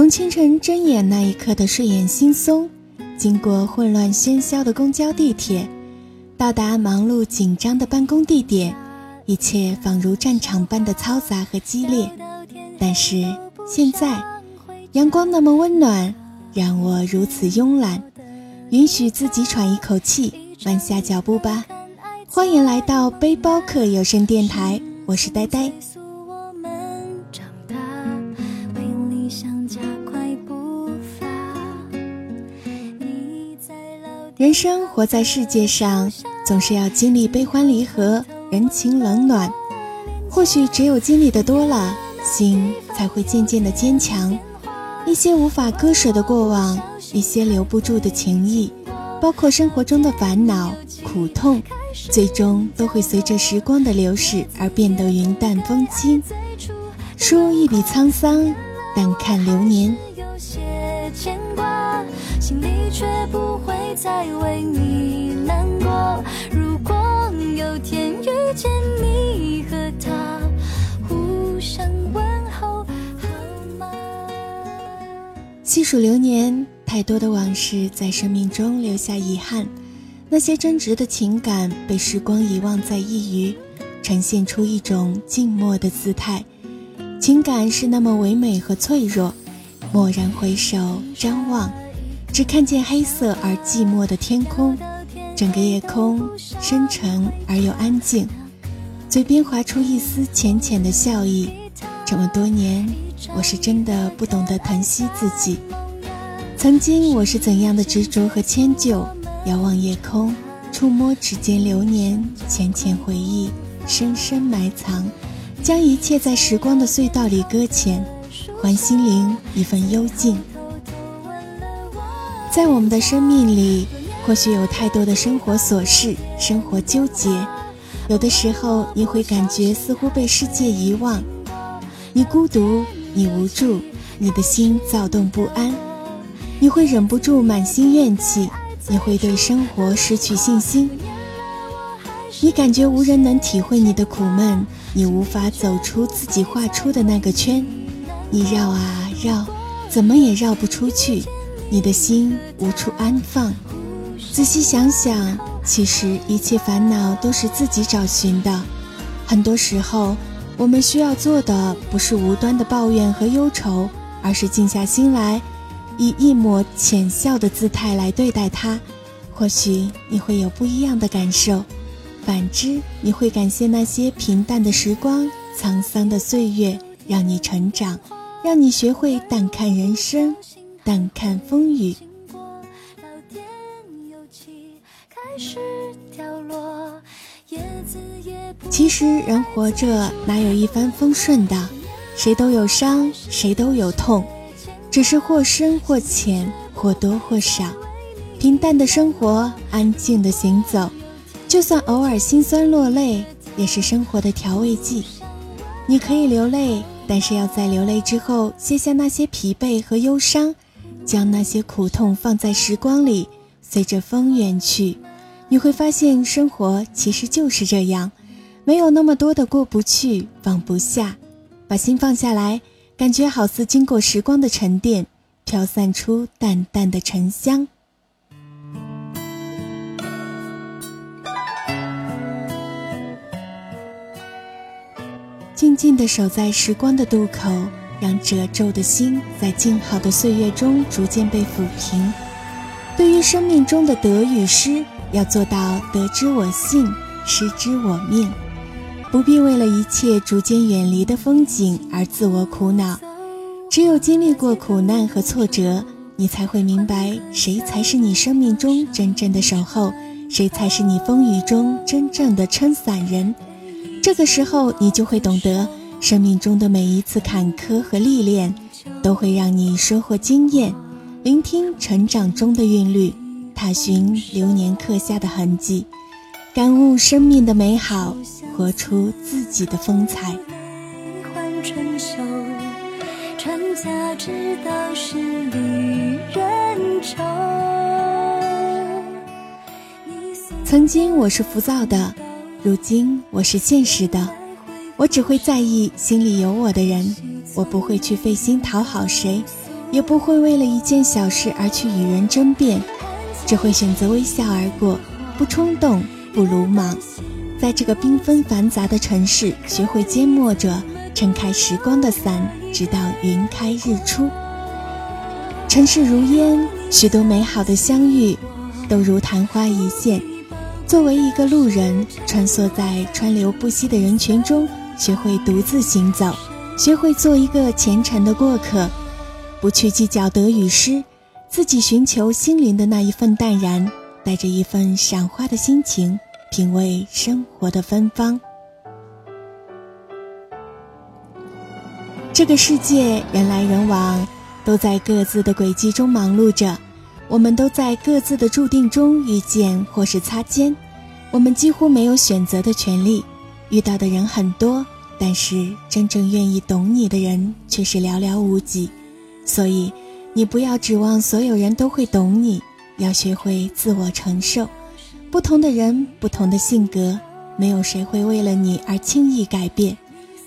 从清晨睁眼那一刻的睡眼惺忪，经过混乱喧嚣的公交、地铁，到达忙碌紧张的办公地点，一切仿如战场般的嘈杂和激烈。但是现在，阳光那么温暖，让我如此慵懒，允许自己喘一口气，慢下脚步吧。欢迎来到背包客有声电台，我是呆呆。人生活在世界上，总是要经历悲欢离合、人情冷暖。或许只有经历的多了，心才会渐渐的坚强。一些无法割舍的过往，一些留不住的情谊，包括生活中的烦恼、苦痛，最终都会随着时光的流逝而变得云淡风轻。书一笔沧桑，但看流年。心里却不会再为你难过。如果有天遇见你和他，互相问候好吗？细数流年，太多的往事在生命中留下遗憾。那些真挚的情感被时光遗忘在一隅，呈现出一种静默的姿态。情感是那么唯美和脆弱。蓦然回首，张望。只看见黑色而寂寞的天空，整个夜空深沉而又安静。嘴边划出一丝浅浅的笑意。这么多年，我是真的不懂得疼惜自己。曾经我是怎样的执着和迁就？遥望夜空，触摸指尖流年，浅浅回忆，深深埋藏，将一切在时光的隧道里搁浅，还心灵一份幽静。在我们的生命里，或许有太多的生活琐事、生活纠结，有的时候你会感觉似乎被世界遗忘，你孤独，你无助，你的心躁动不安，你会忍不住满心怨气，你会对生活失去信心，你感觉无人能体会你的苦闷，你无法走出自己画出的那个圈，你绕啊绕，怎么也绕不出去。你的心无处安放，仔细想想，其实一切烦恼都是自己找寻的。很多时候，我们需要做的不是无端的抱怨和忧愁，而是静下心来，以一抹浅笑的姿态来对待它。或许你会有不一样的感受，反之，你会感谢那些平淡的时光、沧桑的岁月，让你成长，让你学会淡看人生。看风雨。其实人活着哪有一帆风顺的？谁都有伤，谁都有痛，只是或深或浅，或多或少。平淡的生活，安静的行走，就算偶尔心酸落泪，也是生活的调味剂。你可以流泪，但是要在流泪之后卸下那些疲惫和忧伤。将那些苦痛放在时光里，随着风远去，你会发现生活其实就是这样，没有那么多的过不去、放不下。把心放下来，感觉好似经过时光的沉淀，飘散出淡淡的沉香。静静地守在时光的渡口。让褶皱的心在静好的岁月中逐渐被抚平。对于生命中的得与失，要做到得之我幸，失之我命，不必为了一切逐渐远离的风景而自我苦恼。只有经历过苦难和挫折，你才会明白谁才是你生命中真正的守候，谁才是你风雨中真正的撑伞人。这个时候，你就会懂得。生命中的每一次坎坷和历练，都会让你收获经验，聆听成长中的韵律，踏寻流年刻下的痕迹，感悟生命的美好，活出自己的风采。曾经我是浮躁的，如今我是现实的。我只会在意心里有我的人，我不会去费心讨好谁，也不会为了一件小事而去与人争辩，只会选择微笑而过，不冲动，不鲁莽。在这个缤纷繁杂的城市，学会缄默着，撑开时光的伞，直到云开日出。城市如烟，许多美好的相遇，都如昙花一现。作为一个路人，穿梭在川流不息的人群中，学会独自行走，学会做一个虔诚的过客，不去计较得与失，自己寻求心灵的那一份淡然，带着一份赏花的心情。品味生活的芬芳。这个世界人来人往，都在各自的轨迹中忙碌着。我们都在各自的注定中遇见或是擦肩。我们几乎没有选择的权利。遇到的人很多，但是真正愿意懂你的人却是寥寥无几。所以，你不要指望所有人都会懂你，要学会自我承受。不同的人，不同的性格，没有谁会为了你而轻易改变，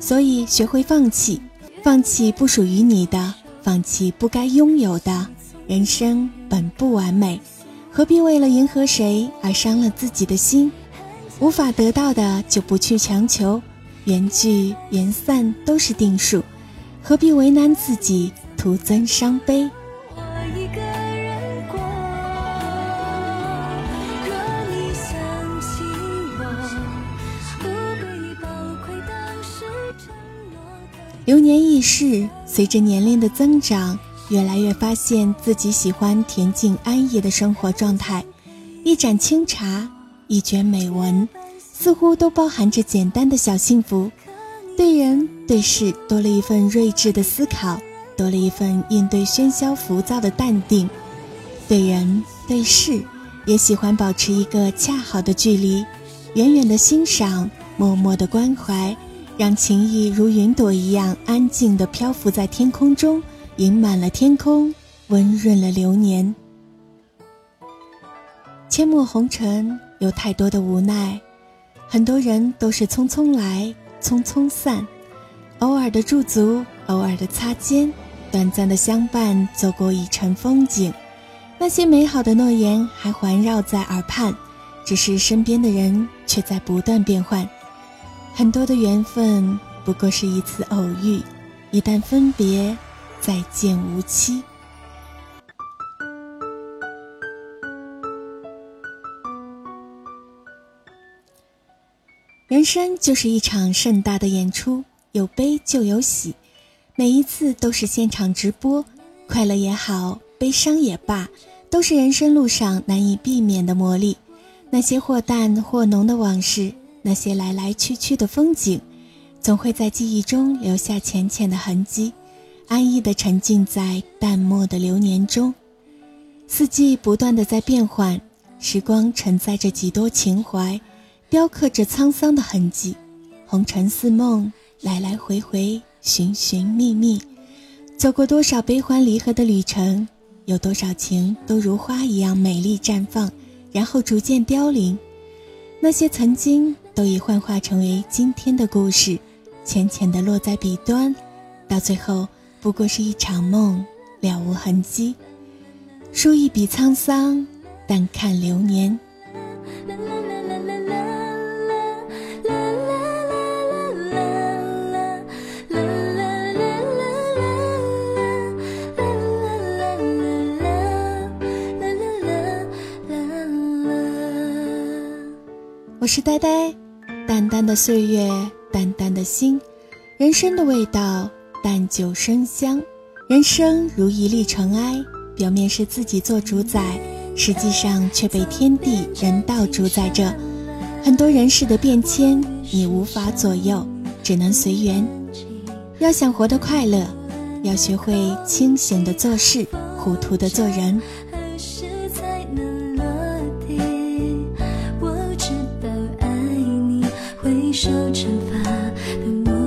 所以学会放弃，放弃不属于你的，放弃不该拥有的。人生本不完美，何必为了迎合谁而伤了自己的心？无法得到的就不去强求，缘聚缘散都是定数，何必为难自己，徒增伤悲？流年易逝，随着年龄的增长，越来越发现自己喜欢恬静安逸的生活状态。一盏清茶，一卷美文，似乎都包含着简单的小幸福。对人对事多了一份睿智的思考，多了一份应对喧嚣浮躁的淡定。对人对事，也喜欢保持一个恰好的距离，远远的欣赏，默默的关怀。让情谊如云朵一样安静的漂浮在天空中，盈满了天空，温润了流年。阡陌红尘有太多的无奈，很多人都是匆匆来，匆匆散，偶尔的驻足，偶尔的擦肩，短暂的相伴，走过一程风景。那些美好的诺言还环绕在耳畔，只是身边的人却在不断变换。很多的缘分不过是一次偶遇，一旦分别，再见无期。人生就是一场盛大的演出，有悲就有喜，每一次都是现场直播，快乐也好，悲伤也罢，都是人生路上难以避免的磨砺。那些或淡或浓的往事。那些来来去去的风景，总会在记忆中留下浅浅的痕迹，安逸地沉浸在淡漠的流年中。四季不断的在变换，时光承载着几多情怀，雕刻着沧桑的痕迹。红尘似梦，来来回回，寻寻觅觅，走过多少悲欢离合的旅程，有多少情都如花一样美丽绽放，然后逐渐凋零。那些曾经。都已幻化成为今天的故事，浅浅的落在笔端，到最后不过是一场梦，了无痕迹。书一笔沧桑，但看流年。我是呆呆。淡淡的岁月，淡淡的心，人生的味道，淡酒生香。人生如一粒尘埃，表面是自己做主宰，实际上却被天地人道主宰着。很多人事的变迁，你无法左右，只能随缘。要想活得快乐，要学会清醒的做事，糊涂的做人。受惩罚的